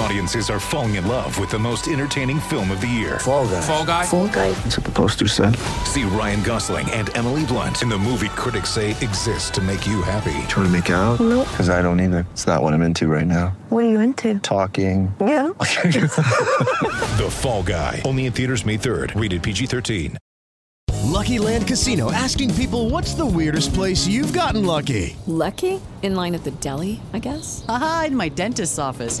Audiences are falling in love with the most entertaining film of the year. Fall guy. Fall guy. Fall guy. That's what the poster said. See Ryan Gosling and Emily Blunt in the movie critics say exists to make you happy. Trying to make it out? Nope. Because I don't either. It's not what I'm into right now. What are you into? Talking. Yeah. The Fall Guy. Only in theaters May 3rd. Rated PG-13. Lucky Land Casino asking people what's the weirdest place you've gotten lucky? Lucky? In line at the deli, I guess? Aha, in my dentist's office.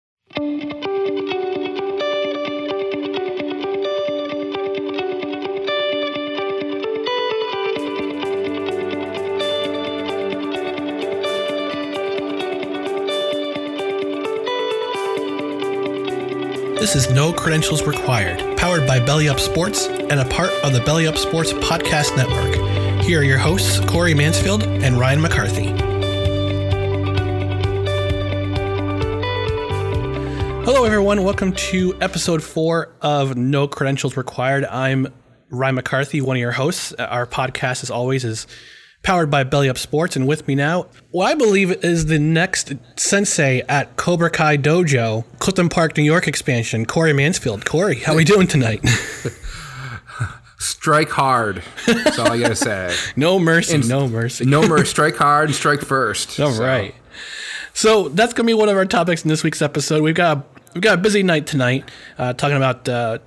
This is No Credentials Required, powered by Belly Up Sports and a part of the Belly Up Sports Podcast Network. Here are your hosts, Corey Mansfield and Ryan McCarthy. Hello, everyone. Welcome to episode four of No Credentials Required. I'm Ryan McCarthy, one of your hosts. Our podcast, as always, is powered by Belly Up Sports, and with me now, what I believe is the next sensei at Cobra Kai Dojo, Clifton Park, New York expansion, Corey Mansfield. Corey, how are we doing tonight? Strike hard. That's all I gotta say. no mercy, And- no mercy. No mercy. Strike hard and strike first. All So, right. So that's gonna be one of our topics in this week's episode. We've got a, we've got a busy night tonight, uh, talking about uh,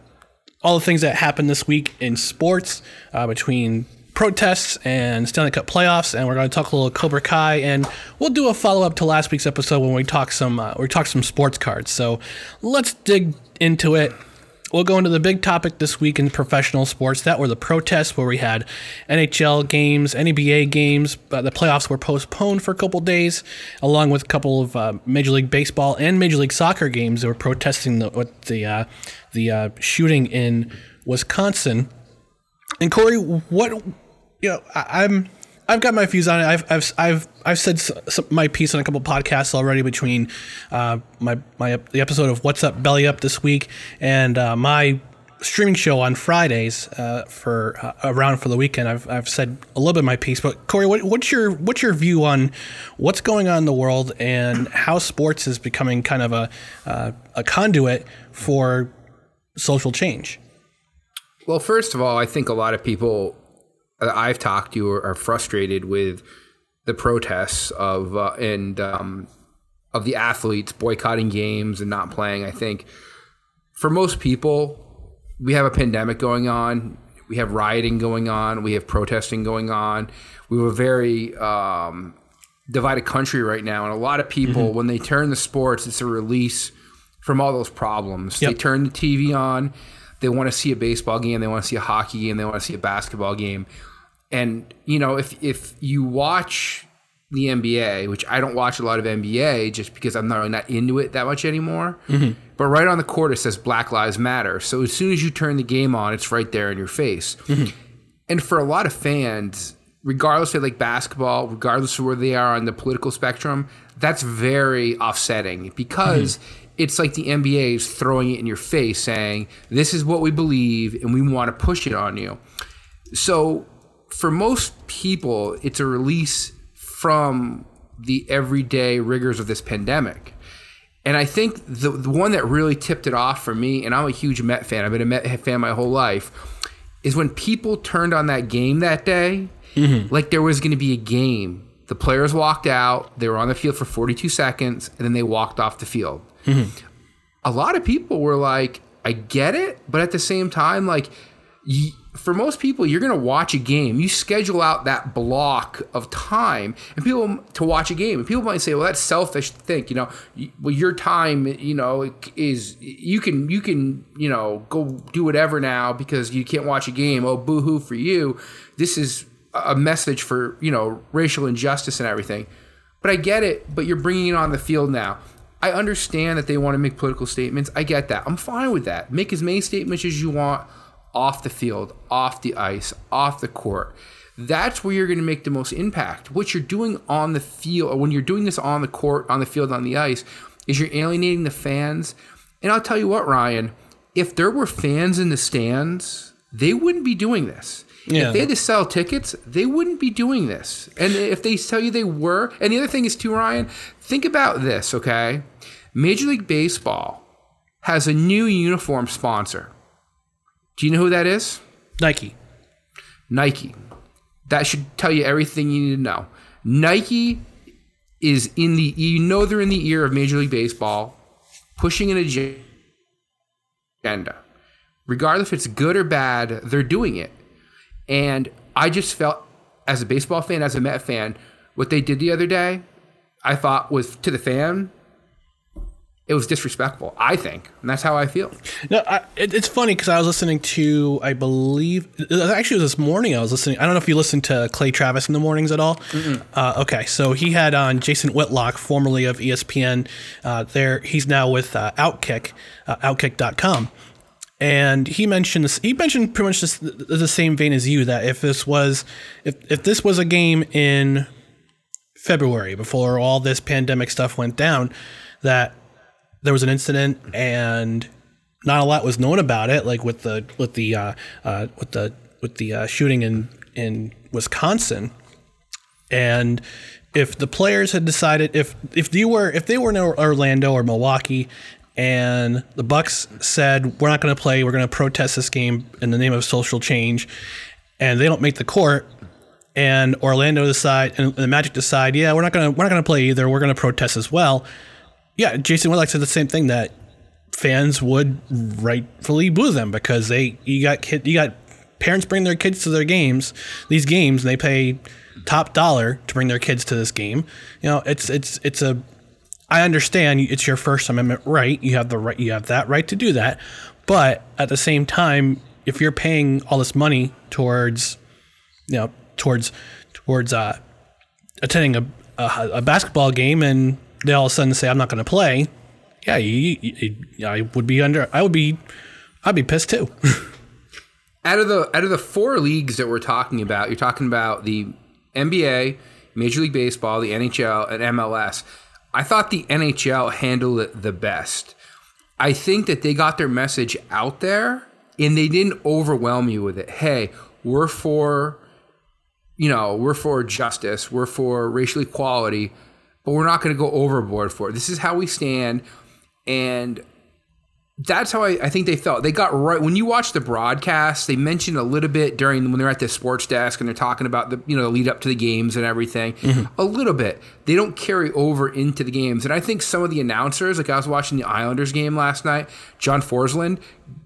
all the things that happened this week in sports uh, between protests and Stanley Cup playoffs, and we're going to talk a little Cobra Kai, and we'll do a follow up to last week's episode when we talk some uh, we talk some sports cards. So let's dig into it. We'll go into the big topic this week in professional sports. That were the protests where we had NHL games, NBA games. The playoffs were postponed for a couple days, along with a couple of uh, Major League Baseball and Major League Soccer games that were protesting the the uh, the uh, shooting in Wisconsin. And Corey, what you know, I, I'm I've got my views on it. I've I've I've I've said my piece on a couple podcasts already between uh, my my the episode of What's Up Belly Up this week and uh, my streaming show on Fridays uh, for uh, around for the weekend. I've I've said a little bit of my piece, but Corey, what, what's your what's your view on what's going on in the world and how sports is becoming kind of a uh, a conduit for social change? Well, first of all, I think a lot of people I've talked to are, are frustrated with the protests of uh, and um, of the athletes boycotting games and not playing. I think for most people, we have a pandemic going on. We have rioting going on. We have protesting going on. We have a very um, divided country right now, and a lot of people, when they turn to sports, it's a release from all those problems. They turn the TV on. They want to see a baseball game. They want to see a hockey game. They want to see a basketball game. And you know, if if you watch the NBA, which I don't watch a lot of NBA just because I'm not really not into it that much anymore. Mm-hmm. But right on the court it says Black Lives Matter. So as soon as you turn the game on, it's right there in your face. Mm-hmm. And for a lot of fans, regardless they like basketball, regardless of where they are on the political spectrum, that's very offsetting because mm-hmm. it's like the NBA is throwing it in your face saying, This is what we believe and we want to push it on you. So for most people, it's a release from the everyday rigors of this pandemic. And I think the, the one that really tipped it off for me, and I'm a huge Met fan, I've been a Met fan my whole life, is when people turned on that game that day, mm-hmm. like there was going to be a game the players walked out, they were on the field for 42 seconds, and then they walked off the field. Mm-hmm. A lot of people were like, I get it, but at the same time, like, y for most people, you're going to watch a game. You schedule out that block of time, and people to watch a game. And people might say, "Well, that's selfish to think." You know, well, your time, you know, is you can you can you know go do whatever now because you can't watch a game. Oh, boo hoo for you. This is a message for you know racial injustice and everything. But I get it. But you're bringing it on the field now. I understand that they want to make political statements. I get that. I'm fine with that. Make as many statements as you want off the field, off the ice, off the court. That's where you're going to make the most impact. What you're doing on the field, or when you're doing this on the court, on the field, on the ice, is you're alienating the fans. And I'll tell you what, Ryan, if there were fans in the stands, they wouldn't be doing this. Yeah. If they had to sell tickets, they wouldn't be doing this. And if they tell you they were, and the other thing is too, Ryan, think about this, okay? Major League Baseball has a new uniform sponsor. Do you know who that is? Nike. Nike. That should tell you everything you need to know. Nike is in the, you know, they're in the ear of Major League Baseball, pushing an agenda. Regardless if it's good or bad, they're doing it. And I just felt, as a baseball fan, as a Met fan, what they did the other day, I thought was to the fan, it was disrespectful. I think, and that's how I feel. No, I, it, it's funny because I was listening to, I believe, actually, this morning I was listening. I don't know if you listen to Clay Travis in the mornings at all. Uh, okay, so he had on Jason Whitlock, formerly of ESPN. Uh, there, he's now with uh, Outkick, uh, Outkick.com. And he mentioned this. He mentioned pretty much this, the same vein as you that if this was, if if this was a game in February before all this pandemic stuff went down, that there was an incident and not a lot was known about it, like with the with the uh, uh, with the with the uh, shooting in in Wisconsin. And if the players had decided if if you were if they were in Orlando or Milwaukee and the Bucks said we're not going to play, we're going to protest this game in the name of social change, and they don't make the court, and Orlando decide and the Magic decide, yeah, we're not gonna we're not gonna play either. We're gonna protest as well. Yeah, Jason Whitlock said the same thing that fans would rightfully boo them because they you got kid you got parents bring their kids to their games these games and they pay top dollar to bring their kids to this game. You know, it's it's it's a I understand it's your First Amendment right. You have the right you have that right to do that. But at the same time, if you're paying all this money towards you know, towards towards uh attending a a, a basketball game and they all of a sudden say I'm not going to play, yeah, you, you, you- I would be under. I would be. I'd be pissed too. out of the out of the four leagues that we're talking about, you're talking about the NBA, Major League Baseball, the NHL, and MLS. I thought the NHL handled it the best. I think that they got their message out there and they didn't overwhelm you with it. Hey, we're for you know, we're for justice, we're for racial equality, but we're not going to go overboard for it. This is how we stand and that's how I, I think they felt. They got right when you watch the broadcast. They mentioned a little bit during when they're at the sports desk and they're talking about the you know the lead up to the games and everything. Mm-hmm. A little bit. They don't carry over into the games, and I think some of the announcers, like I was watching the Islanders game last night, John Forslund,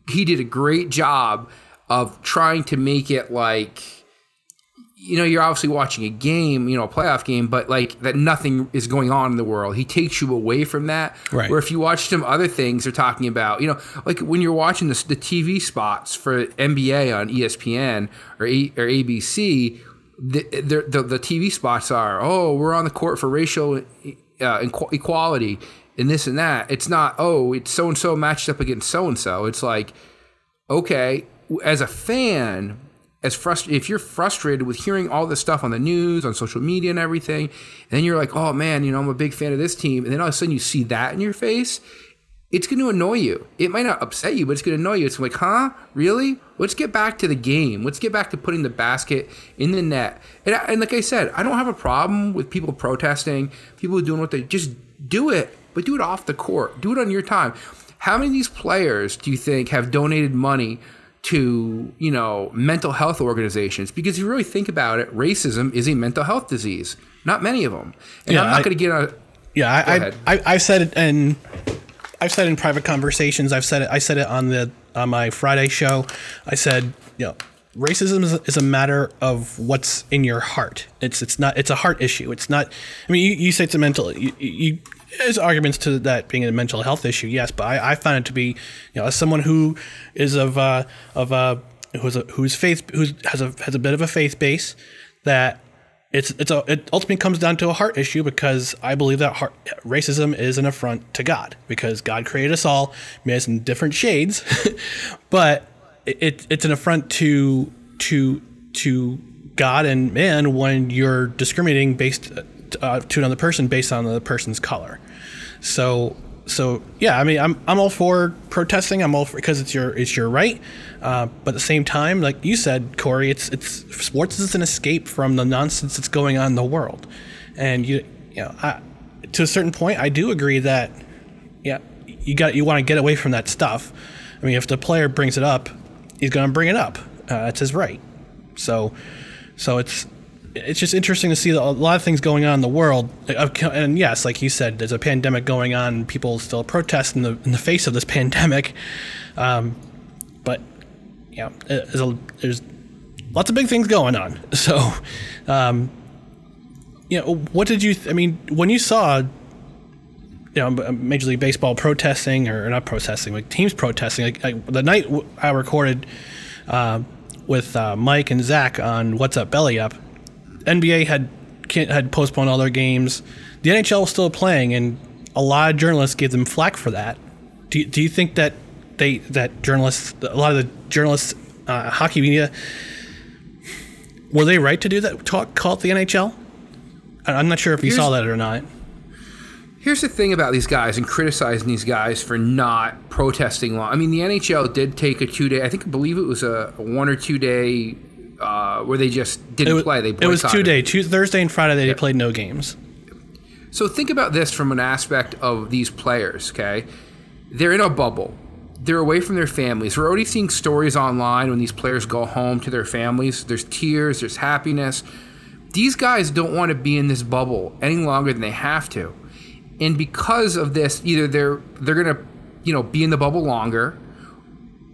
he did a great job of trying to make it like you know, you're obviously watching a game, you know, a playoff game, but like that nothing is going on in the world. He takes you away from that. Right. Where if you watch some other things they're talking about, you know, like when you're watching the, the TV spots for NBA on ESPN or, A, or ABC, the, the, the, the TV spots are, oh, we're on the court for racial uh, equality and this and that. It's not, oh, it's so and so matched up against so and so. It's like, okay, as a fan, as frust- if you're frustrated with hearing all this stuff on the news, on social media, and everything, and then you're like, oh man, you know, I'm a big fan of this team, and then all of a sudden you see that in your face, it's going to annoy you. It might not upset you, but it's going to annoy you. It's like, huh, really? Let's get back to the game. Let's get back to putting the basket in the net. And, and like I said, I don't have a problem with people protesting, people doing what they just do it, but do it off the court. Do it on your time. How many of these players do you think have donated money to you know mental health organizations because if you really think about it, racism is a mental health disease. Not many of them, and Yeah, I'm not going to get on. Yeah, I. I, I, I've said it, and I've said it in private conversations. I've said it. I said it on the on my Friday show. I said, you know, racism is, is a matter of what's in your heart. It's it's not. It's a heart issue. It's not. I mean, you, you say it's a mental. You, you there's arguments to that being a mental health issue. Yes, but I, I it to be, you know, as someone who is of uh, of uh, who's a, who's faith who's has a has a bit of a faith base that it's it's a it ultimately comes down to a heart issue because I believe that heart, racism is an affront to God because God created us all, made us in different shades, but it, it's an affront to to to God and man when you're discriminating based uh, to another person based on the person's color. So so yeah, I mean, I'm I'm all for protesting. I'm all for because it's your it's your right. Uh, but at the same time, like you said, Corey, it's it's sports is an escape from the nonsense that's going on in the world, and you you know, I, to a certain point, I do agree that yeah, you got you want to get away from that stuff. I mean, if the player brings it up, he's going to bring it up. Uh, that's his right. So so it's it's just interesting to see a lot of things going on in the world. And yes, like you said, there's a pandemic going on. People still protest in the in the face of this pandemic. Um, but yeah, there's, a, there's lots of big things going on. So, um, you know, what did you? Th- I mean, when you saw, you know, Major League Baseball protesting or not protesting, like teams protesting, like, like the night I recorded uh, with uh, Mike and Zach on What's Up Belly Up, NBA had had postponed all their games. The NHL was still playing, and a lot of journalists gave them flack for that. Do you, do you think that they that journalists, a lot of the journalists, uh, hockey media, were they right to do that? Talk call it the NHL. I'm not sure if you saw that or not. Here's the thing about these guys and criticizing these guys for not protesting long. I mean, the NHL did take a two day. I think I believe it was a, a one or two day uh, where they just didn't was, play. They it was two day, Tuesday, Thursday and Friday. They played no games. So think about this from an aspect of these players, okay? They're in a bubble. They're away from their families. We're already seeing stories online when these players go home to their families. There's tears, there's happiness. These guys don't want to be in this bubble any longer than they have to. And because of this, either they're they're going to, you know, be in the bubble longer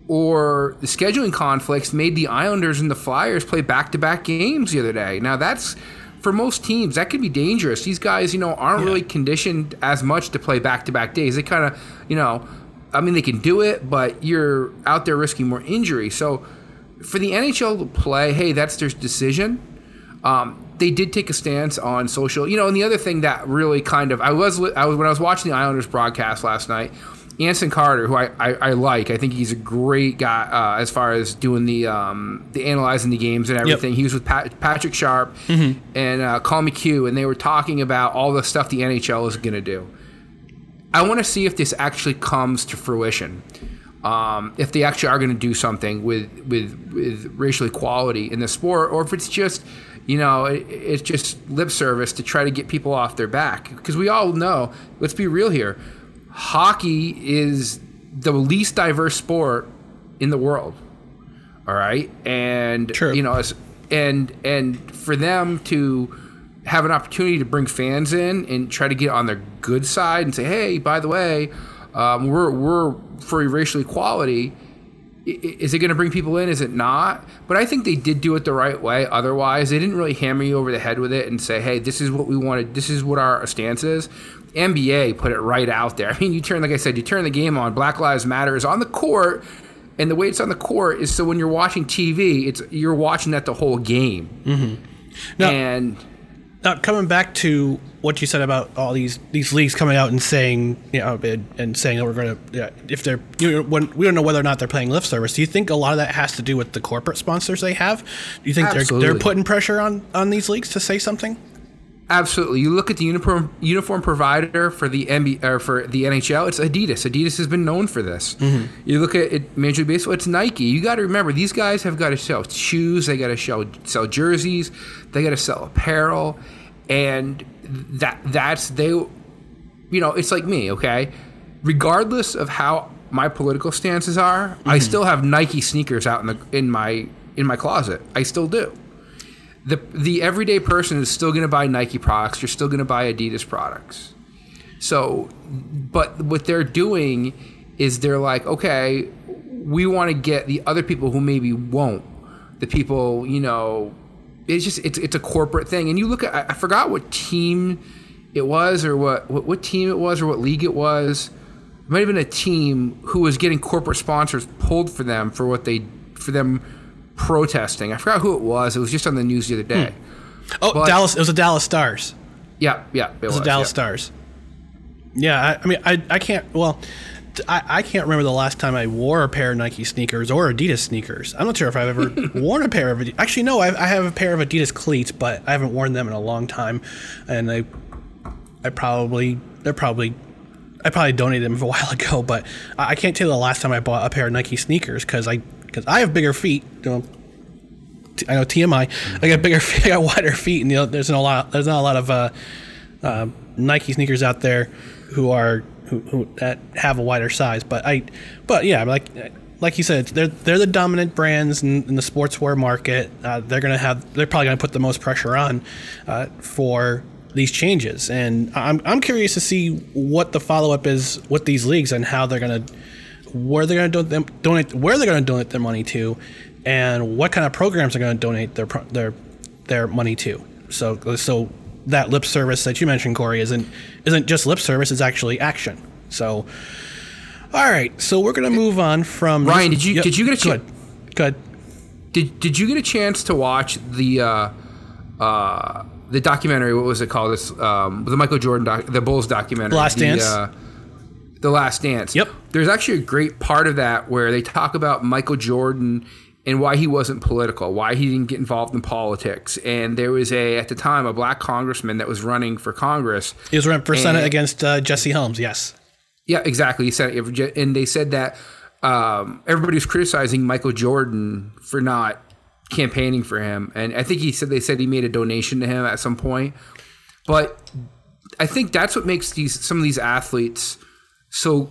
or the scheduling conflicts made the Islanders and the Flyers play back-to-back games the other day. Now that's for most teams that could be dangerous. These guys, you know, aren't really conditioned as much to play back-to-back days. They kind of, you know, I mean they can do it, but you're out there risking more injury. So for the NHL to play, hey, that's their decision. Um, they did take a stance on social, you know, and the other thing that really kind of I was I was when I was watching the Islanders broadcast last night. Anson Carter, who I, I, I like, I think he's a great guy uh, as far as doing the um, the analyzing the games and everything. He was with Pat, Patrick Sharp and uh, Call Q, and they were talking about all the stuff the NHL is going to do. I want to see if this actually comes to fruition. Um, if they actually are going to do something with, with with racial equality in the sport, or if it's just, you know, it, it's just lip service to try to get people off their back. Because we all know, let's be real here, hockey is the least diverse sport in the world. All right, and you know, and and for them to have an opportunity to bring fans in and try to get on their good side and say, hey, by the way, um, we're we're for racial equality. Is it going to bring people in? Is it not? But I think they did do it the right way. Otherwise, they didn't really hammer you over the head with it and say, "Hey, this is what we wanted. This is what our stance is." NBA put it right out there. I mean, you turn, like I said, you turn the game on. Black Lives Matter is on the court, and the way it's on the court is so when you're watching TV, it's you're watching that the whole game. Mm-hmm. and Now, coming back to what you said about all these these leagues coming out and saying, you know, and, saying that we're going to, yeah, if they're, you know, when we don't know whether or not they're playing lift service. Do you think a lot of that has to do with the corporate sponsors they have? Do you think they're they're putting pressure on on these leagues to say something? Absolutely. You look at the uniform uniform provider for the NBA or for the NHL. It's Adidas. Adidas has been known for this. Mm-hmm. You look at it, Major League Baseball. It's Nike. You got to remember these guys have got to sell shoes. They got to sell sell jerseys. They got to sell apparel, and that that's they. You know, it's like me. Okay, regardless of how my political stances are, I mm-hmm. still have Nike sneakers out in the in my in my closet. I still do. The the everyday person is still going to buy Nike products. You're still going to buy Adidas products. So, but what they're doing is they're like, okay, we want to get the other people who maybe won't. The people, you know, it's just it's it's a corporate thing. And you look at I, I forgot what team it was or what, what what team it was or what league it was. It might have been a team who was getting corporate sponsors pulled for them for what they for them protesting. I forgot who it was. It was just on the news the other day. Hmm. Oh, But- Dallas. It was the Dallas Stars. Yeah, yeah, it It was was the Dallas yeah. Stars. Yeah, I, I mean, I, I can't. Well, I, I can't remember the last time I wore a pair of Nike sneakers or Adidas sneakers. I'm not sure if I've ever worn a pair of. Adi- Actually, no, I, I have a pair of Adidas cleats, but I haven't worn them in a long time, and I, I probably they're probably. I probably donated them a while ago, but I I can't tell you the last time I bought a pair of Nike sneakers because I because I have bigger feet. You know, T- I know TMI. I got bigger feet. I got wider feet, and you know, there's not a lot. There's not a lot of uh, uh, Nike sneakers out there who are who, who that have a wider size. But I, but yeah, like like you said, they're they're the dominant brands in, in the sportswear market. Uh, they're gonna have. They're probably gonna put the most pressure on uh, for these changes, and I'm I'm curious to see what the follow up is with these leagues and how they're gonna where they're going to don- them- donate where they're to donate their money to, and what kind of programs going to donate their their their money to. So so that lip service that you mentioned, Corey, isn't isn't just lip service; it's actually action. So, all right, so we're going to move on from Ryan, did you- did you get a good? Good. Did Did you get a chance to watch the uh, uh, the documentary? What was it called? This um, the Michael Jordan doc, the Bulls documentary, Last the, Dance? Uh, the Last Dance. Yep. There's actually a great part of that where they talk about Michael Jordan and why he wasn't political, why he didn't get involved in politics. And there was a at the time a black congressman that was running for Congress. He was running for Senate against uh, Jesse Helms. Yes. Yeah, exactly. He said, and they said that um, everybody was criticizing Michael Jordan for not campaigning for him, and I think he said they said he made a donation to him at some point. But I think that's what makes these some of these athletes so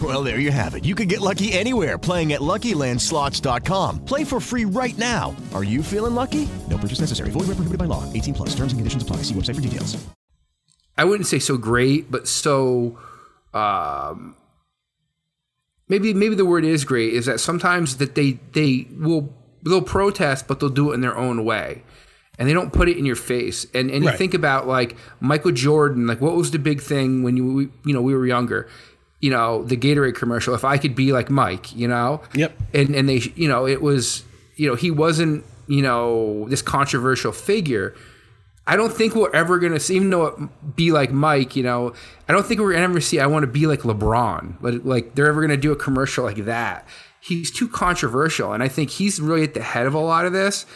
Well, there you have it. You can get lucky anywhere playing at LuckyLandSlots.com. Play for free right now. Are you feeling lucky? No purchase necessary. Void where prohibited by law. 18 plus. Terms and conditions apply. See website for details. I wouldn't say so great, but so um, maybe maybe the word is great is that sometimes that they they will they'll protest, but they'll do it in their own way, and they don't put it in your face. And and you think about like Michael Jordan, like what was the big thing when you you know we were younger. You know the Gatorade commercial. If I could be like Mike, you know. Yep. And and they you know it was you know he wasn't you know this controversial figure. I don't think we're ever gonna see, even though it be like Mike, you know, I don't think we're gonna ever see. I want to be like LeBron, but like they're ever gonna do a commercial like that. He's too controversial, and I think he's really at the head of a lot of this.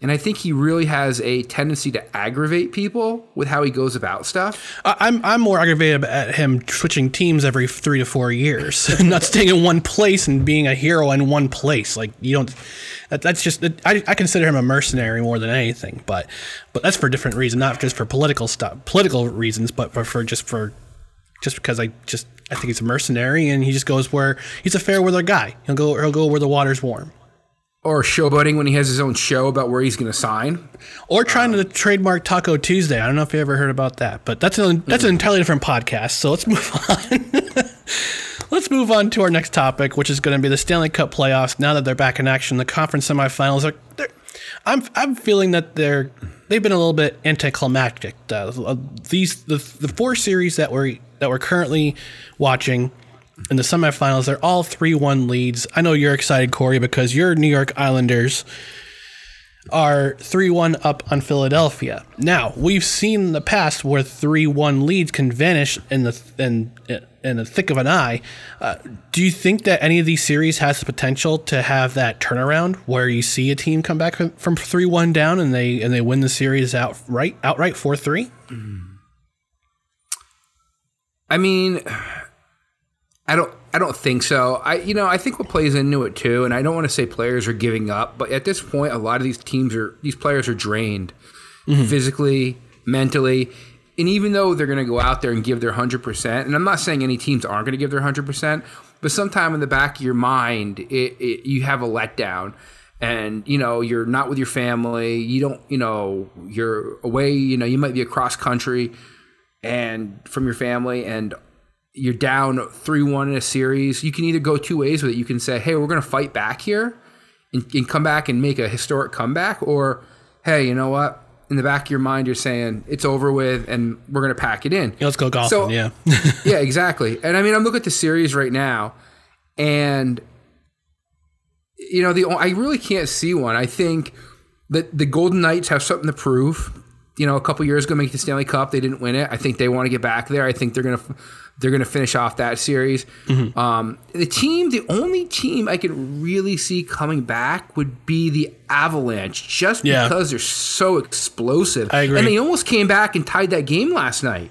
And I think he really has a tendency to aggravate people with how he goes about stuff. I'm I'm more aggravated at him switching teams every three to four years, not staying in one place and being a hero in one place. Like you don't. That, that's just I, I consider him a mercenary more than anything, but but that's for different reason, not just for political stuff, political reasons, but for, for just for just because I just I think he's a mercenary and he just goes where he's a fair weather guy. He'll go he'll go where the water's warm. Or showboating when he has his own show about where he's going to sign. Or trying to trademark Taco Tuesday. I don't know if you ever heard about that, but that's an that's an entirely different podcast. So let's move on. let's move on to our next topic, which is going to be the Stanley Cup playoffs. Now that they're back in action, the conference semifinals are. I'm I'm feeling that they're they've been a little bit anticlimactic. Uh, these the the four series that we're that we're currently watching in the semifinals, they're all three one leads. I know you're excited, Corey, because your New York Islanders are 3 1 up on Philadelphia. Now, we've seen in the past where 3 1 leads can vanish in the, in, in the thick of an eye. Uh, do you think that any of these series has the potential to have that turnaround where you see a team come back from 3 1 down and they and they win the series outright, outright 4 3? I mean, I don't. I don't think so. I, you know, I think what plays into it too, and I don't want to say players are giving up, but at this point, a lot of these teams are, these players are drained mm-hmm. physically, mentally, and even though they're going to go out there and give their hundred percent, and I'm not saying any teams aren't going to give their hundred percent, but sometime in the back of your mind, it, it, you have a letdown, and you know you're not with your family. You don't, you know, you're away. You know, you might be across country, and from your family, and you're down three one in a series. You can either go two ways with it. You can say, "Hey, we're going to fight back here," and, and come back and make a historic comeback, or, "Hey, you know what?" In the back of your mind, you're saying it's over with, and we're going to pack it in. Yeah, let's go golfing. So- yeah. yeah, exactly. And I mean, I'm looking at the series right now, and you know, the I really can't see one. I think that the Golden Knights have something to prove. You know, a couple years ago, make the Stanley Cup, they didn't win it. I think they want to get back there. I think they're gonna they're gonna finish off that series. Um, the team, the only team I could really see coming back would be the Avalanche, just Yeah. because they're so explosive. I agree. And they almost came back and tied that game last night.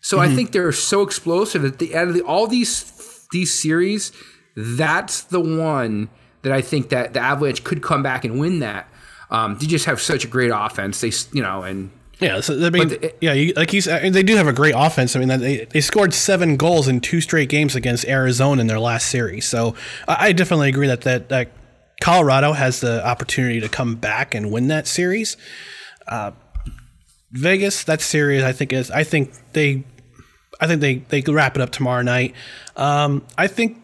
So I think they're so explosive that the out of the, all these these series, that's the one that I think that the Avalanche could come back and win that. Um, they just have such a great offense. They, you know, and Yeah, so I mean, the- yeah, you, like you said, they do have a great offense. I mean, they they scored seven goals in two straight games against Arizona in their last series. So I, I definitely agree that, that that Colorado has the opportunity to come back and win that series. Uh, Vegas, that series, I think is I think they, I think they they wrap it up tomorrow night. Um, I think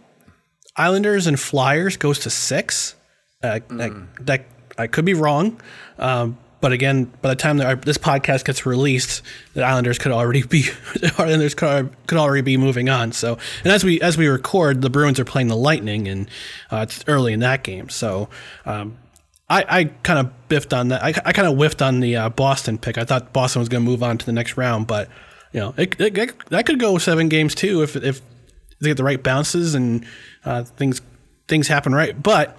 Islanders and Flyers goes to six. Uh, that, that I could be wrong, um, but again, by the time this podcast gets released, the Islanders could already be Islanders could, could already be moving on. So, and as we as we record, the Bruins are playing the Lightning, and uh, it's early in that game. So, um, I, I kind of biffed on that. I, I kind of whiffed on the uh, Boston pick. I thought Boston was going to move on to the next round, but you know, it, it, it- that could go seven games too if if they get the right bounces and uh, things things happen right. But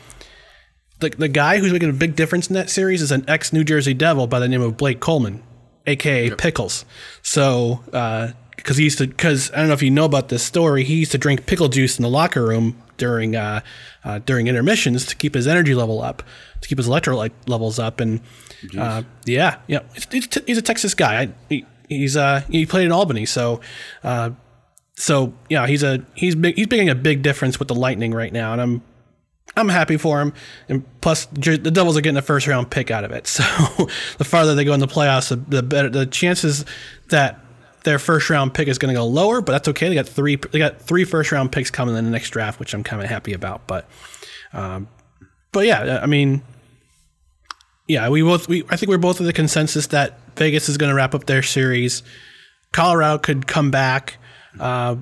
the the guy who's making a big difference in that series is an ex New Jersey Devil by the name of Blake Coleman, aka Pickles. So. because he used to, because I don't know if you know about this story, he used to drink pickle juice in the locker room during uh, uh, during intermissions to keep his energy level up, to keep his electrolyte levels up, and uh, yeah, yeah, t- he's a Texas guy. I, he, he's uh, he played in Albany, so uh, so yeah, he's a he's big, he's making a big difference with the Lightning right now, and I'm I'm happy for him. And plus, the Devils are getting a first round pick out of it. So the farther they go in the playoffs, the, better the chances that their first round pick is going to go lower. But that's okay. They got three. They got three first round picks coming in the next draft, which I'm kind of happy about. But um, but yeah, I mean, yeah, we both we I think we're both of the consensus that Vegas is going to wrap up their series. Colorado could come back. Uh,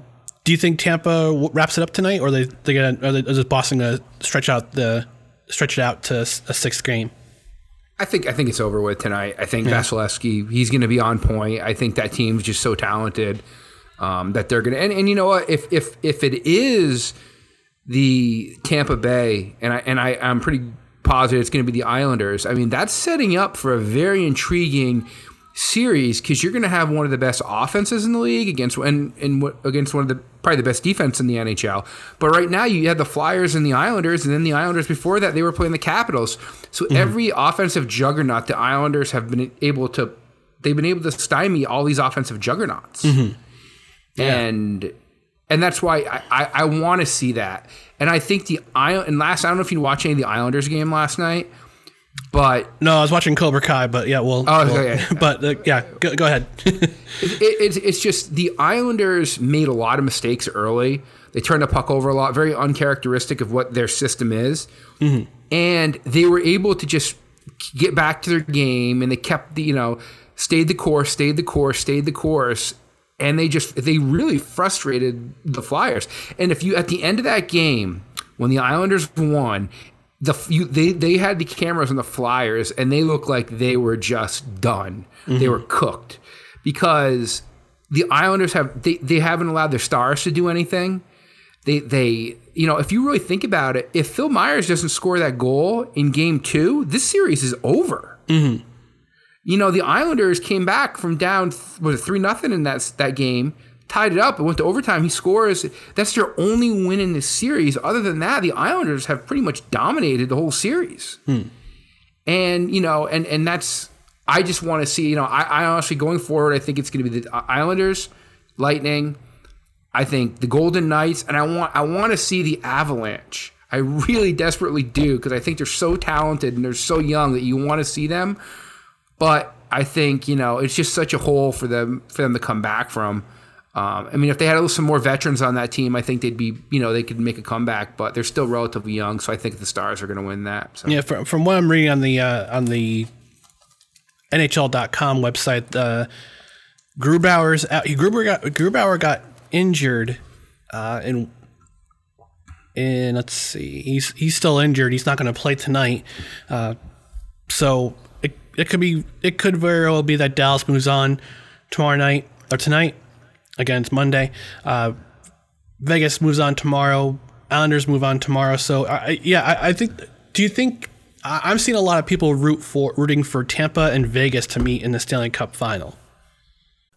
do you think Tampa w- wraps it up tonight, or they they gonna or they, is Boston going to stretch out the stretch it out to a sixth game? I think I think it's over with tonight. I think Vasilevskiy, he's going to be on point. I think that team's just so talented um, that they're going to. And, and you know what? If if if it is the Tampa Bay, and I and I I'm pretty positive it's going to be the Islanders. I mean, that's setting up for a very intriguing series because you're going to have one of the best offenses in the league against and and against one of the probably the best defense in the NHL. But right now you had the Flyers and the Islanders, and then the Islanders before that they were playing the Capitals. So mhm. every offensive juggernaut the Islanders have been able to they've been able to stymie all these offensive juggernauts. Mm-hmm. And and that's why I, I, I want to see that. And I think the Island and last I don't know if you watched any of the Islanders game last night, but No, I was watching Cobra Kai, but yeah, well, Oh, well, okay. but uh, yeah, go, go ahead. it, it's it's just the Islanders made a lot of mistakes early. They turned the puck over a lot, very uncharacteristic of what their system is, and they were able to just get back to their game, and they kept the you know stayed the course, stayed the course, stayed the course, and they just they really frustrated the Flyers. And if you at the end of that game when the Islanders won. The you, they they had the cameras on the Flyers and they looked like they were just done. They mm-hmm. were cooked because the Islanders have they, they haven't allowed their stars to do anything. They they you know if you really think about it, if Phil Myers doesn't score that goal in Game Two, this series is over. Mm-hmm. You know the Islanders came back from down was it three nothing in that that game tied it up. It went to overtime. He scores. That's their only win in this series. Other than that, the Islanders have pretty much dominated the whole series. Hmm. And you know, and and that's I just want to see. You know, I, I honestly going forward, I think it's going to be the Islanders, Lightning. I think the Golden Knights, and I want I want to see the Avalanche. I really desperately do because I think they're so talented and they're so young that you want to see them. But I think you know it's just such a hole for them for them to come back from. Um, I mean, if they had some more veterans on that team, I think they'd be you know they could make a comeback. But they're still relatively young, so I think the Stars are going to win that. So. Yeah, from, from what I'm reading on the uh, on the NHL.com website, uh, Grubauer's out. Grubauer got Grubauer got injured, uh, in in let's see, he's he's still injured. He's not going to play tonight. Uh, so it it could be it could very well be that Dallas moves on tomorrow night or tonight. Again, it's Monday. Uh, Vegas moves on tomorrow. Islanders move on tomorrow. So I, yeah, I, I think. Do you think I'm seeing a lot of people root for rooting for Tampa and Vegas to meet in the Stanley Cup final?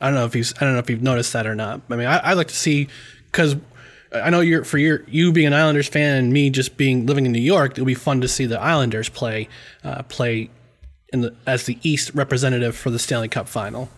I don't know if he's I don't know if you've noticed that or not. I mean, I, like to see because I know you're for your you being an Islanders fan and me just being living in New York. It'll be fun to see the Islanders play uh, play in the as the East representative for the Stanley Cup final.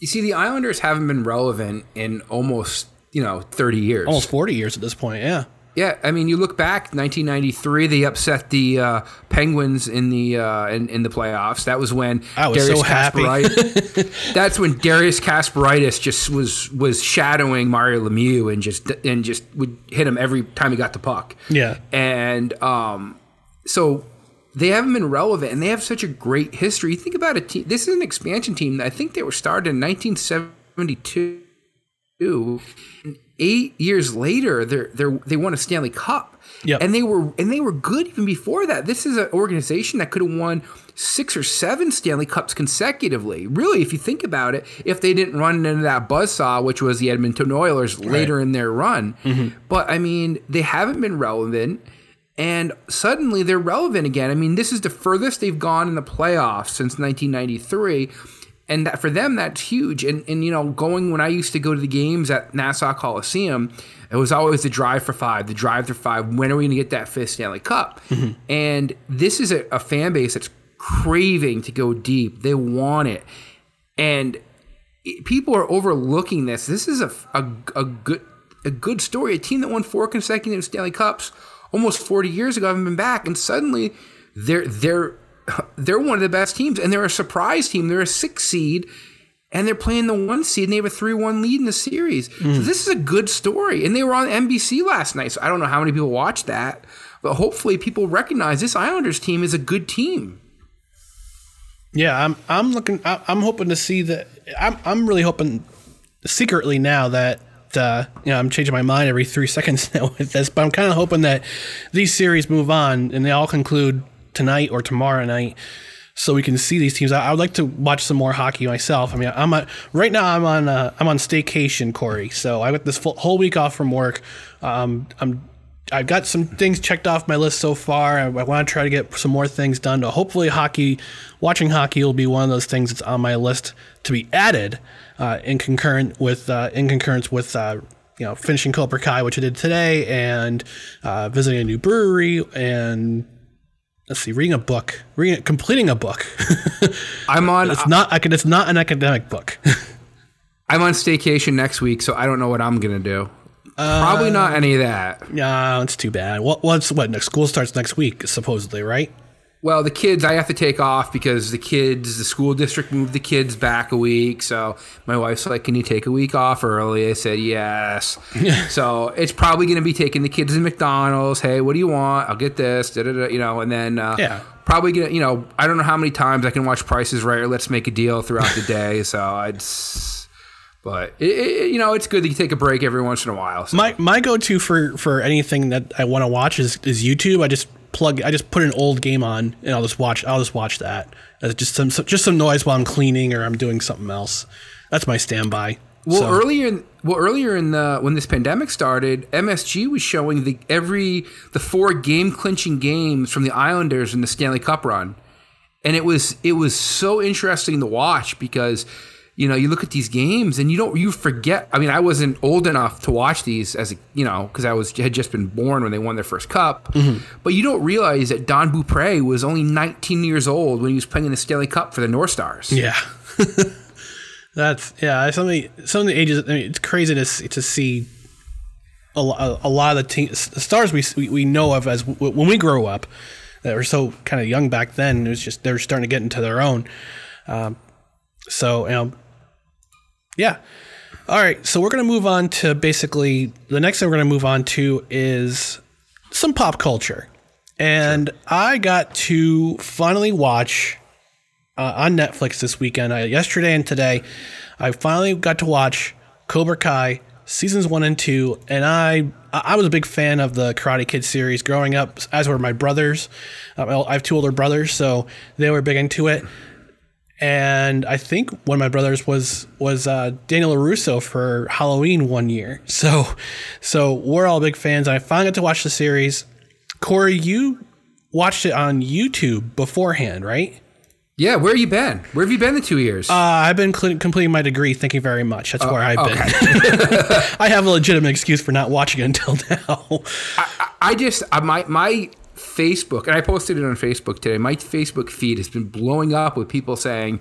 You see, the Islanders haven't been relevant in almost you know thirty years, almost forty years at this point. Yeah. Yeah, I mean, you look back, 1993, they upset the uh, Penguins in the uh, in, in the playoffs. That was when I was so happy. that's when Darius Kasparaitis just was was shadowing Mario Lemieux and just and just would hit him every time he got the puck. Yeah, and um, so they haven't been relevant, and they have such a great history. You think about a team. This is an expansion team. I think they were started in 1972 eight years later, they're they they won a Stanley Cup. Yep. and they were and they were good even before that. This is an organization that could have won six or seven Stanley Cups consecutively. Really, if you think about it, if they didn't run into that buzzsaw, which was the Edmonton Oilers later Right. in their run. Mhm. But I mean, they haven't been relevant. And suddenly they're relevant again. I mean, this is the furthest they've gone in the playoffs since 1993 and that for them that's huge. And and you know going when i used to go to the games at nassau coliseum it was always the drive for five the drive for five when are we going to get that fifth stanley cup? Mm-hmm. And this is a, a fan base that's craving to go deep. They want it. And it- people are overlooking this. This is a, a, a good a good story. A team that won four consecutive stanley cups almost 40 years ago haven't been back. And suddenly they're they're they're one of the best teams and they're a surprise team. They're a six seed and they're playing the one seed and they have a 3-1 lead in the series. So this is a good story and they were on nbc last night so i don't know how many people watched that but hopefully people recognize this islanders team is a good team. Yeah, I'm I'm looking I'm hoping to see that I'm I'm really hoping secretly now that uh, you know I'm changing my mind every 3 seconds now with this, but I'm kind of hoping that these series move on and they all conclude tonight or tomorrow night so we can see these teams. I, I would like to watch some more hockey myself. I mean, I'm right now. I'm on uh, I'm on staycation, Corey. So I got this full, whole week off from work. Um, I'm I've got some things checked off my list so far. I, I want to try to get some more things done. To hopefully, hockey, watching hockey will be one of those things that's on my list to be added uh, in concurrent with uh, in concurrence with. Uh, you know, finishing Cobra Kai, which I did today, and uh, visiting a new brewery, and let's see, reading a book, reading, completing a book. I'm on. It's not. I can. It's not an academic book. i'm on staycation next week so i don't know what i'm gonna do probably not uh, any of that No, it's too bad. What? What's what? Next school starts next week, supposedly, right? Well, the kids, I have to take off because the kids, the school district moved the kids back a week. So my wife's like, "Can you take a week off early?" I said, "Yes." so it's probably going to be taking the kids to McDonald's. Hey, what do you want? I'll get this. Da, da, da, you know, and then uh, Yeah. probably gonna, you know, I don't know how many times I can watch Prices Right or Let's Make a Deal throughout the day. So I'd. But it, it, you know, it's good that you take a break every once in a while. So. My my go to for for anything that I want to watch is is YouTube. I just plug I just put an old game on and I'll just watch I'll just watch that. As just some just some noise while I'm cleaning or I'm doing something else. That's my standby. Well, So- earlier, in, well, earlier in the when this pandemic started, MSG was showing the every the four game clinching games from the Islanders in the Stanley Cup run, and it was it was so interesting to watch because you know you look at these games and you don't you forget. I mean, I wasn't old enough to watch these as a you know because I was had just been born when they won their first cup, but you don't realize that Don Beaupre was only 19 years old when he was playing in the Stanley Cup for the North Stars. Yeah. That's yeah. Some of the some of the ages. I mean, it's crazy to to see a, lo- a lot of the, te- stars we, we we know of as when we grow up that were so kind of young back then. It was just they're starting to get into their own. Um, so you know, yeah. All right. So we're gonna move on to basically the next thing we're gonna move on to is some pop culture, and I got to finally watch uh, on Netflix this weekend. I, yesterday and today, I finally got to watch Cobra Kai seasons one and two, and I I was a big fan of the Karate Kid series growing up, as were my brothers. Um, I have two older brothers, so they were big into it. And I think one of my brothers was was uh, Daniel Larusso for Halloween one year. So so we're all big fans. I finally got to watch the series. Corey, you watched it on YouTube beforehand, right? Yeah, where have you been? Where have you been the two years? Uh, I've been cl- completing my degree. Thank you very much. That's Oh, where I've okay. been. I have a legitimate excuse for not watching it until now. I just uh, my my Facebook and I posted it on Facebook today. My Facebook feed has been blowing up with people saying,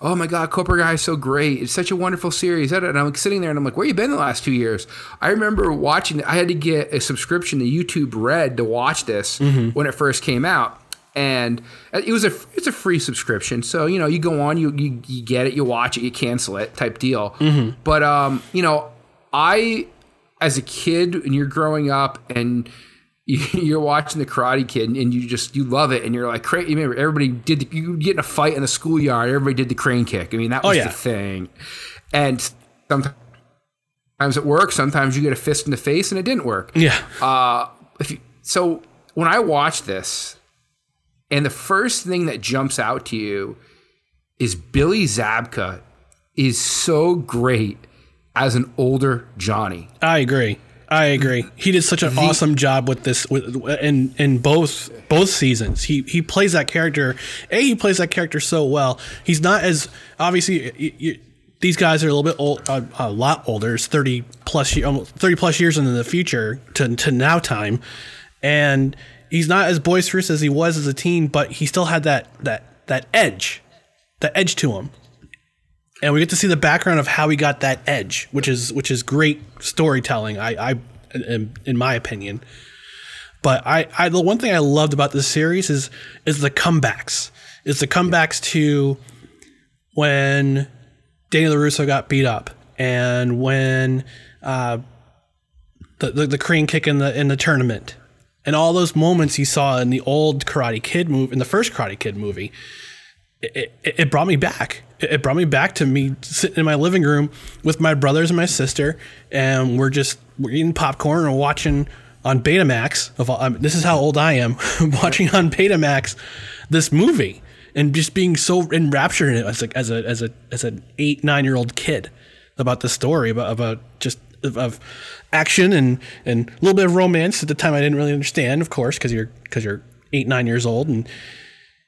"Oh my God, Cobra Kai is so great! It's such a wonderful series." And I'm like, sitting there and I'm like, "Where you been the last two years?" I remember watching. I had to get a subscription to YouTube Red to watch this Mhm. when it first came out. And it was a it's a free subscription, so you know you go on, you you, you get it, you watch it, you cancel it, type deal. Mhm. But um, you know, I as a kid and you're growing up and you're watching the Karate Kid and you just you love it and you're like cra You remember everybody did the, you get in a fight in the schoolyard. Everybody did the crane kick. I mean that Oh, was yeah. the thing. And sometimes it worked. Sometimes you get a fist in the face and it didn't work. Yeah. Uh, if you, so when I watch this, and the first thing that jumps out to you is Billy Zabka is so great as an older Johnny. I agree. I agree. He did such an awesome job with this with in in both both seasons. He he plays that character. A he plays that character so well. He's not as obviously y- y- these guys are a little bit old, uh, a lot older. It's thirty plus almost thirty plus years into the future to to now time, and he's not as boisterous as he was as a teen. But he still had that that that edge, that edge to him and we get to see the background of how he got that edge, which is which is great storytelling. I, I in, in my opinion. But I, I the one thing I loved about this series is is the comebacks. Is the comebacks to when Daniel LaRusso got beat up and when uh, the, the the crane kick in the in the tournament and all those moments you saw in the old Karate Kid movie in the first Karate Kid movie it, it, it brought me back. It, brought me back to me sitting in my living room with my brothers and my sister, and we're just we're eating popcorn and watching on Betamax. Of all, um, this is how old I am, watching on Betamax this movie and just being so enraptured in it as a as a as a as an eight nine year old kid about the story about about just of, action and and a little bit of romance. At the time, I didn't really understand, of course, because you're because you're eight nine years old and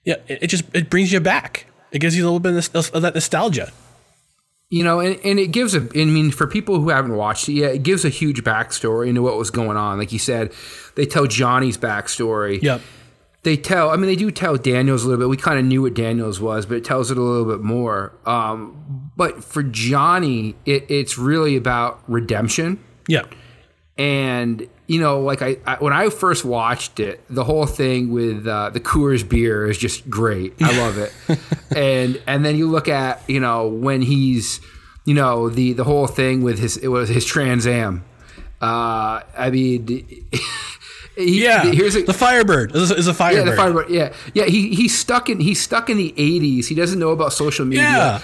yeah, it just it brings you back. It gives you a little bit of, that nostalgia. You know, and, and it gives a, I mean, for people who haven't watched it yet, it gives a huge backstory into what was going on. Like you said, they tell Johnny's backstory. Yep. They tell, I mean, they do tell Daniels a little bit. We kind of knew what Daniels was, but it tells it a little bit more. Um, but for Johnny, it, it's really about redemption. Yeah. And, you know, like I, I when I first watched it, the whole thing with uh, the Coors beer is just great. I love it. and and then you look at, you know, when he's, you know, the the whole thing with his it was his Trans Am. Uh, I mean, he, Yeah, here's a, the Firebird is a, is a Firebird. yeah, the Firebird. Yeah, yeah. He he's stuck in he's stuck in the '80s. He doesn't know about social media. Yeah.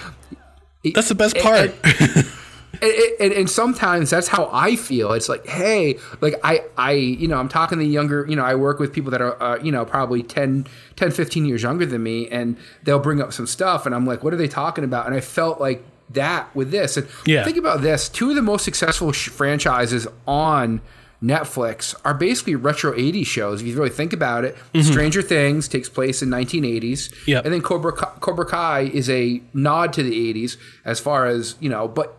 That's the best part. and, and, and sometimes that's how I feel. It's like, hey, like I, I, you know, I'm talking to younger, you know, I work with people that are, uh, you know, probably 10, 10, 15 years younger than me, and they'll bring up some stuff, and I'm like, what are they talking about? And I felt like that with this. And Yeah. think about this: two of the most successful sh- franchises on Netflix are basically retro 80s shows. If you really think about it, Mhm. Stranger Things takes place in 1980s, Yep. and then Cobra Cobra Kai is a nod to the 80s as far as you know, but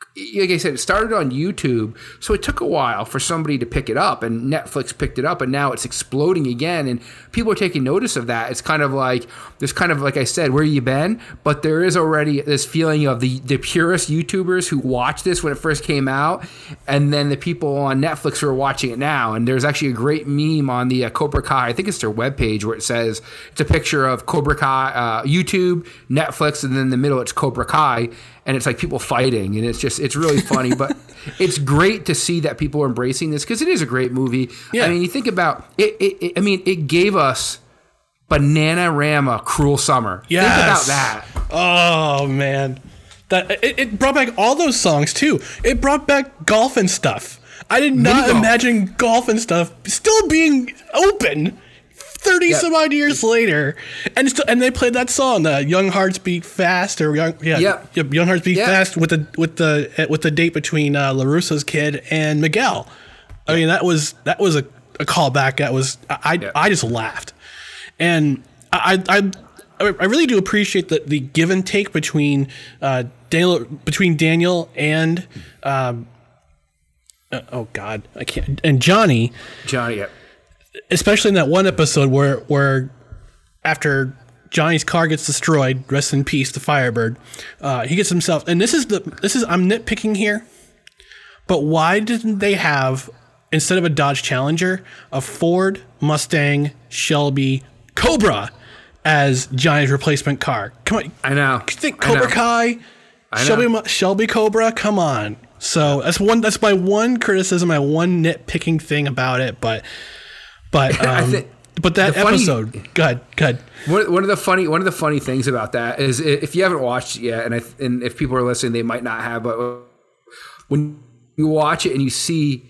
fuck like I said, it started on YouTube, so it took a while for somebody to pick it up, and Netflix picked it up, and now it's exploding again, and people are taking notice of that. It's kind of like there's kind of like I said, where you been, but there is already this feeling of the the purest YouTubers who watched this when it first came out, and then the people on Netflix who are watching it now. And there's actually a great meme on the uh, Cobra Kai, I think it's their webpage, where it says it's a picture of Cobra Kai, uh, YouTube, Netflix, and then in the middle it's Cobra Kai and it's like people fighting and it's just really funny but it's great to see that people are embracing this because it is a great movie i mean you think about it, it, it i mean it gave us Bananarama cruel summer think about that Oh man, that it, it brought back all those songs too. It brought back Golf N' Stuff. I did not imagine Golf N' Stuff still being open. Thirty some odd years later, and still, and they played that song, uh, "Young Hearts Beat Fast," or young, yeah, Yep. yep, "Young Hearts Beat Yeah. Fast" with the with the uh, with the date between uh, Larusso's kid and Miguel. I mean, that was that was a, a callback. That was I I, just laughed, and I I I really do appreciate the, the give and take between uh, Daniel between Daniel and um, uh, oh God I can't and Johnny johnny yeah. Especially in that one episode where where after Johnny's car gets destroyed, rest in peace, the Firebird. Uh, he gets himself, and this is the this is I'm nitpicking here, but why didn't they have instead of a Dodge Challenger a Ford Mustang Shelby Cobra as Johnny's replacement car? Come on, i know think I Cobra know. Kai, I know. Shelby Shelby Cobra. Come on. So that's one. That's my one criticism. My one nitpicking thing about it. But but I um, think but that funny- episode. Good. Good. One, one of the funny one of the funny things about that is if you haven't watched it yet, and I, and if people are listening, they might not have, but when you watch it and you see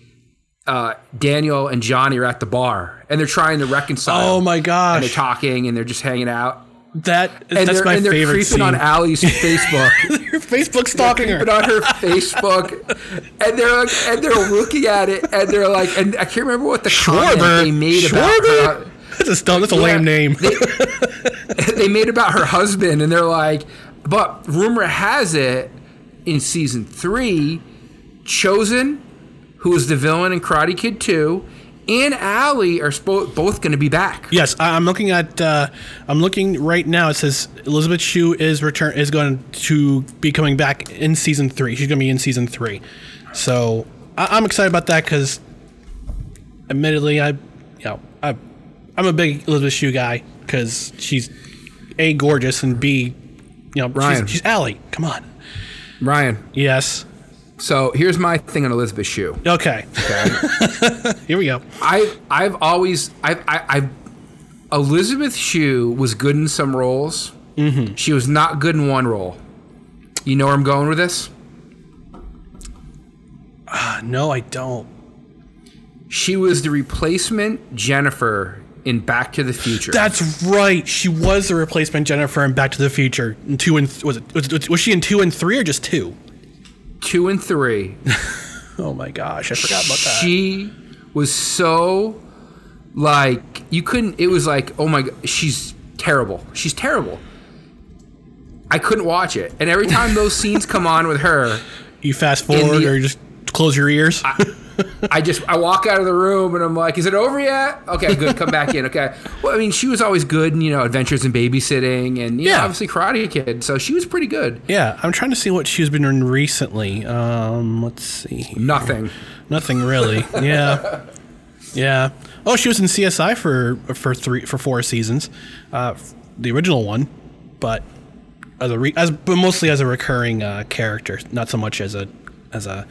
uh, Daniel and Johnny are at the bar and they're trying to reconcile. Oh my gosh. And they're talking and they're just hanging out. That and that's they're, my and they're favorite creeping on scene. Allie's Facebook. Her Facebook stalking her. Creeping on her Facebook, and they're like, and they're looking at it, and they're like, and I can't remember what the comment Schwarber. they made about her. That's a stump. That's a lame name. they made about her husband, and they're like, but rumor has it in season three, Chozen, who is the villain in Karate Kid 2, and Allie are spo- both going to be back. Yes, I'm looking at. Uh, I'm looking right now. It says Elizabeth Shue is return is going to be coming back in season three. She's going to be in season three, so I, I'm excited about that because, admittedly, I, you know, I, I'm a big Elizabeth Shue guy because she's a gorgeous and b, you know, Ryan. she's, she's Allie. Come on, Ryan. Yes. So here's my thing on Elizabeth Shue. Okay. Here we go. I I've always I've I, I've Elizabeth Shue was good in some roles. Mm-hmm. She was not good in one role. You know where I'm going with this? Uh, no, I don't. She was the replacement Jennifer in Back to the Future. That's right. She was the replacement Jennifer in Back to the Future. In two and th- was it was, was she in two and three or just two? Two and three. oh my gosh, I forgot about that. She was so like you couldn't. It was like oh my she's terrible. She's terrible. I couldn't watch it, and every time those scenes come on with her, You fast forward the- or you just close your ears. I just I walk out of the room and I'm like, is it over yet? Okay, good. Come back in. Okay. Well, I mean, she was always good in you know Adventures in Babysitting and yeah, Yeah. obviously Karate Kid. So she was pretty good. yeah, I'm trying to see what she's been doing recently. Um, let's see. here. Nothing. Nothing really. Yeah. Yeah. Oh, she was in CSI for for three for four seasons, uh, the original one, but as a re, as but mostly as a recurring uh, character, not so much as a as a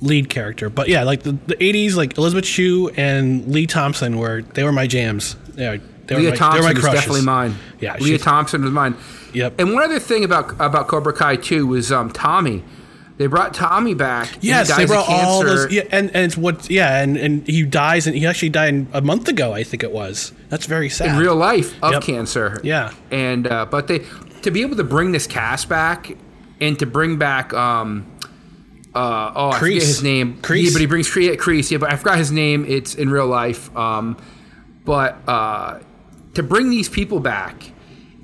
lead character. But yeah, like the, the '80s, like Elizabeth Shue and Lee Thompson were they were my jams. Yeah, They were my- they were Thompson my crushes. definitely mine. Yeah, Lea Thompson was mine. Yep. And one other thing about about Cobra Kai too was um, Tommy. They brought Tommy back. Yes, they brought all those. Yeah, and and it's what? Yeah, and and he dies, and he actually died a month ago, I think it was. That's very sad. in real life of Yep. cancer. Yeah. And uh, but they to be able to bring this cast back and to bring back um uh oh I forget his name. Kreese. Yeah, but he brings Kreese, Kreese. Yeah, but I forgot his name. It's in real life. Um, but uh, to bring these people back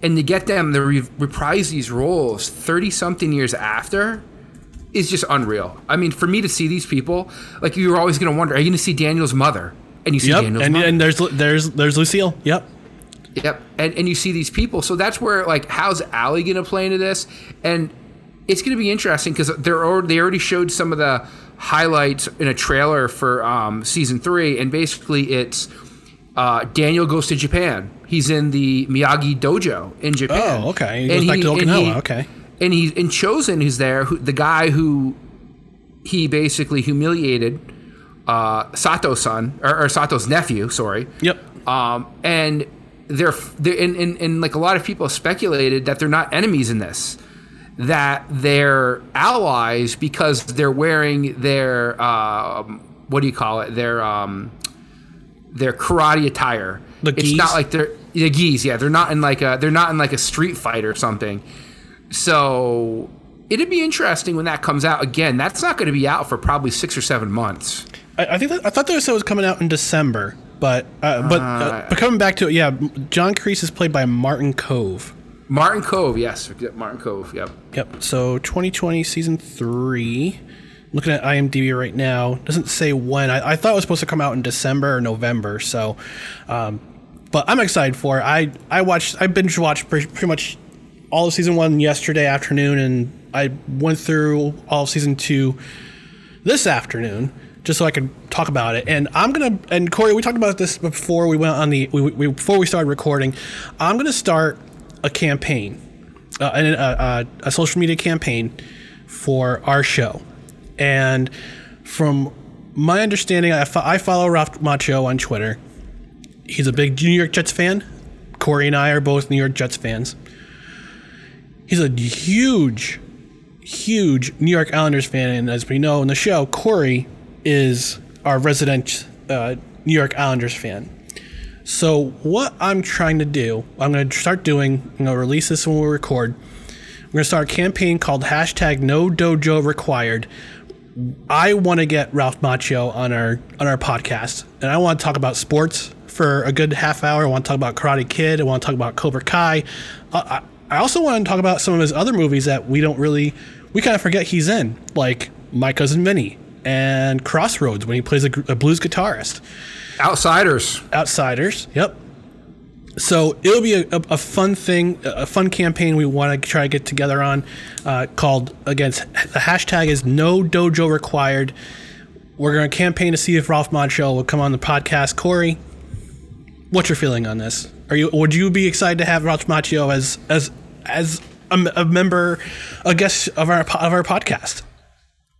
and to get them to re- reprise these roles thirty something years after. Is just unreal. I mean, for me to see these people, like you're always going to wonder, are you going to see Daniel's mother? And you see Yep, Daniel's and, mother. and there's there's there's Lucille. Yep. Yep. And and you see these people. So that's where like how's Allie gonna play into this? And it's gonna be interesting because they're already, they already showed some of the highlights in a trailer for um, season three, and basically it's uh, Daniel goes to Japan. He's in the Miyagi dojo in Japan. Oh, okay. He goes back to and Okinawa, okay. And he's and Chozen, who's there, who, the guy who he basically humiliated uh, Sato's son or, or Sato's nephew. Sorry. Yep. Um, and they're, they're and, and, and like a lot of people speculated that they're not enemies in this, that they're allies because they're wearing their um, what do you call it? Their um, their karate attire. The it's gis? not like they're the geese. Yeah, they're not in like a they're not in like a street fight or something. So it'd be interesting when that comes out. Again, that's not going to be out for probably six or seven months. I, I think that, I thought they said it was coming out in December, but uh, but uh, but coming back to it, yeah, John Kreese is played by Martin Kove. Martin Kove, yes, Martin Kove. Yep. Yep. So 2020 season three. Looking at IMDb right now, doesn't say when. I, I thought it was supposed to come out in December or November. So, um, but I'm excited for it. I I watched I binge watched pretty, pretty much all of season one yesterday afternoon, and I went through all of season two this afternoon just so I could talk about it. And I'm gonna and Corey, we talked about this before we went on the we, we, before we started recording. I'm gonna start a campaign, uh, a, a, a social media campaign for our show, and from my understanding, I, fo- I follow Ralph Macchio on Twitter. He's a big New York Jets fan. Corey and I are both New York Jets fans. He's a huge, huge New York Islanders fan, and as we know in the show, Corey is our resident uh, New York Islanders fan. So what I'm trying to do, I'm going to start doing. I'm going to release this when we record. I'm going to start a campaign called hashtag No Dojo Required. I want to get Ralph Macchio on our on our podcast, and I want to talk about sports for a good half hour. I want to talk about Karate Kid. I want to talk about Cobra Kai. Uh, I, I also want to talk about some of his other movies that we don't really we kind of forget he's in, like My Cousin Vinny and Crossroads when he plays a, a blues guitarist. Outsiders. Outsiders. Yep. So it'll be a, a, fun thing, a fun campaign we want to try to get together on, uh, called against the hashtag is No Dojo Required. We're going to campaign to see if Ralph Macchio will come on the podcast. Corey, what's your feeling on this? Are you would you be excited to have Ralph Macchio as as as a, a member, a guest of our of our podcast?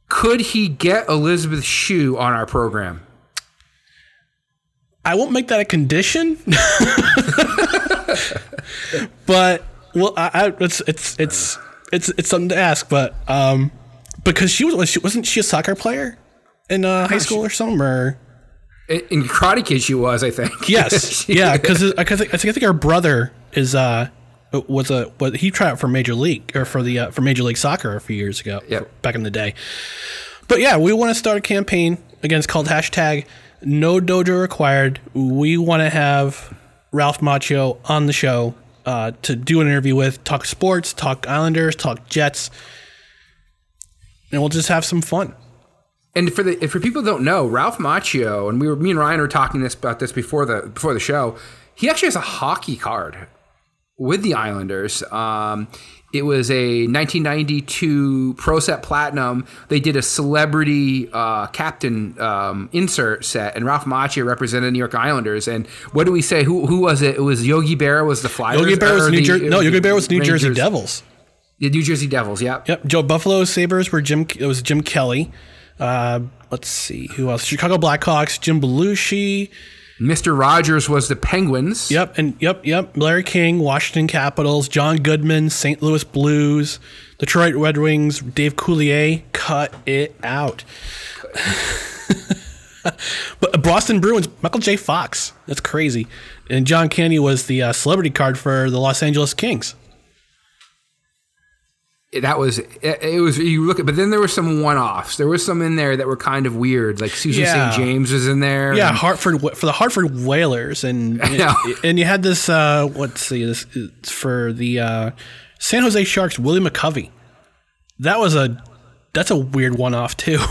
Could he get Elizabeth Shue on our program? I won't make that a condition, but well, I, I, it's it's it's it's it's something to ask. But um, because she was she, wasn't she a soccer player in uh, high school or something? Or in, Karate Kid, she was, I think. yes, yeah, because I think I think our brother is uh was a was he tried out for major league or for the uh, for major league soccer a few years ago, Yep. back in the day. But yeah, we want to start a campaign against called hashtag No Dojo Required. We want to have Ralph Macchio on the show uh, to do an interview with, talk sports, talk Islanders, talk Jets, and we'll just have some fun. And for the for people who don't know, Ralph Macchio, and we were me and Ryan were talking this about this before the before the show. He actually has a hockey card with the Islanders. Um, it was a 1992 Pro Set Platinum. They did a celebrity uh, captain um, insert set, and Ralph Macchio represented New York Islanders. And what do we say? Who who was it? It was Yogi Berra was the Flyers. Yogi Berra was New Jersey. No, Yogi Berra was New Jersey Devils. The New Jersey Devils. Yep. Yep. Joe Buffalo Sabres were Jim. It was Jim Kelly. Uh, let's see who else. Chicago Blackhawks. Jim Belushi. Mr. Rogers was the Penguins. Yep, and yep, yep. Larry King, Washington Capitals, John Goodman, St. Louis Blues, Detroit Red Wings, Dave Coulier, cut it out. but Boston Bruins, Michael J. Fox, that's crazy. And John Candy was the uh, celebrity card for the Los Angeles Kings. That was it, it. Was you look at, but then there were some one-offs. There was some in there that were kind of weird. Like Susan Yeah. St. James was in there. Yeah, and- Hartford for the Hartford Whalers, and know. and you had this. Uh, let's see, this for the uh, San Jose Sharks. Willie McCovey. That was a that's a weird one off too.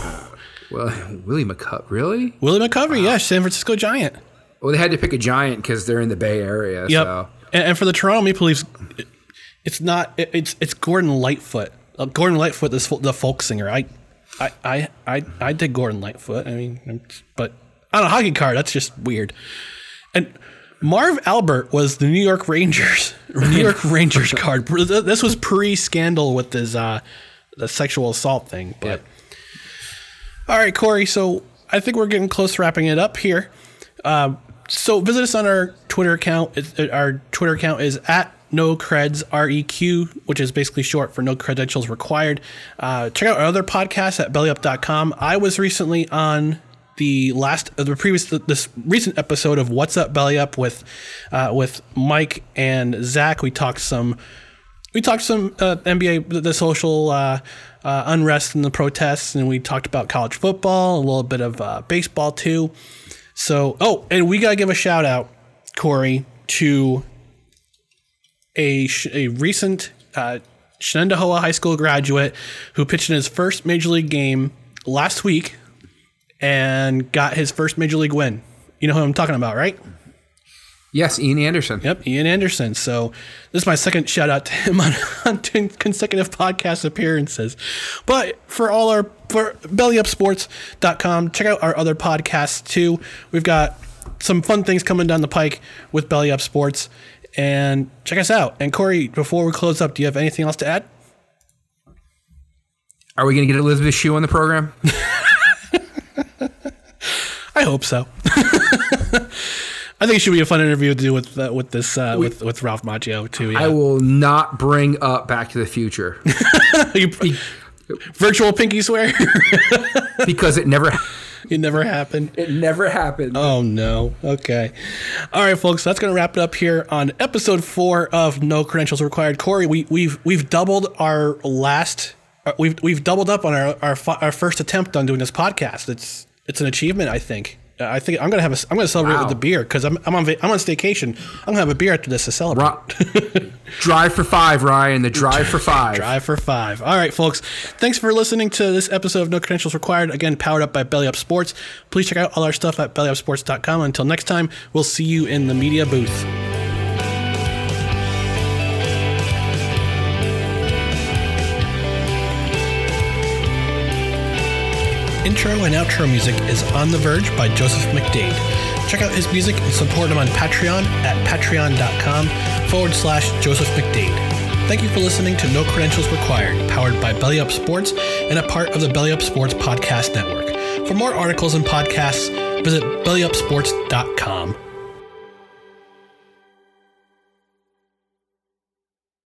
Well, Willie McCup, really? Willie McCovey, yeah, San Francisco Giant. Well, they had to pick a giant because they're in the Bay Area. Yep. So And, and for the Toronto Maple Leafs, it's not. it- it's it's Gordon Lightfoot. Uh, Gordon Lightfoot, this the folk singer. I, I, I, I, I did Gordon Lightfoot. I mean, but on a hockey card, that's just weird. And Marv Albert was the New York Rangers, New York Rangers card. This was pre-scandal with his uh, the sexual assault thing. But all right, Corey. So I think we're getting close to wrapping it up here. Um, so visit us on our Twitter account. It's, uh, our Twitter account is at no creds req, which is basically short for no credentials required. Uh, check out our other podcasts at bellyup.com. I was recently on the last uh, the previous this recent episode of What's Up Belly Up with uh, with Mike and Zach. We talked some we talked some uh, NBA, the, the social uh, uh, unrest and the protests, and we talked about college football, a little bit of uh, baseball too. So, oh, and we gotta give a shout out, Corey, to a sh- a recent uh, Shenendehowa High School graduate who pitched in his first major league game last week and got his first major league win. You know who I'm talking about, right? yes, Ian Anderson. Yep, Ian Anderson. So this is my second shout out to him on, on two consecutive podcast appearances. But for all our for bellyupsports.com, check out our other podcasts too. We've got some fun things coming down the pike with Belly Up Sports. And check us out. And Corey, before we close up, do you have anything else to add? Are we going to get Elizabeth Shue on the program? I hope so. I think it should be a fun interview to do with uh, with this uh, with with Ralph Macchio too. Yeah. I will not bring up Back to the Future You- virtual pinky swear. because it never it never happened. it never happened. Oh no. Okay. All right, folks. That's gonna wrap it up here on episode four of No Credentials Required. Corey, we, we've we've doubled our last. uh, We've we've doubled up on our our, our first attempt on doing this podcast. It's it's an achievement. I think. I think I'm gonna have a. I'm gonna celebrate Wow. with a beer because I'm I'm on I'm on staycation. I'm gonna have a beer after this to celebrate. Drive for five, Ryan. The drive for five. Drive for five. All right, folks. Thanks for listening to this episode of No Credentials Required. Again, powered up by Belly Up Sports. Please check out all our stuff at bellyupsports.com. Until next time, we'll see you in the media booth. Intro and outro music is On the Verge by Joseph McDade. Check out his music and support him on Patreon at patreon.com forward slash Joseph McDade. Thank you for listening to No Credentials Required, powered by Belly Up Sports and a part of the Belly Up Sports Podcast Network. For more articles and podcasts, visit bellyupsports.com.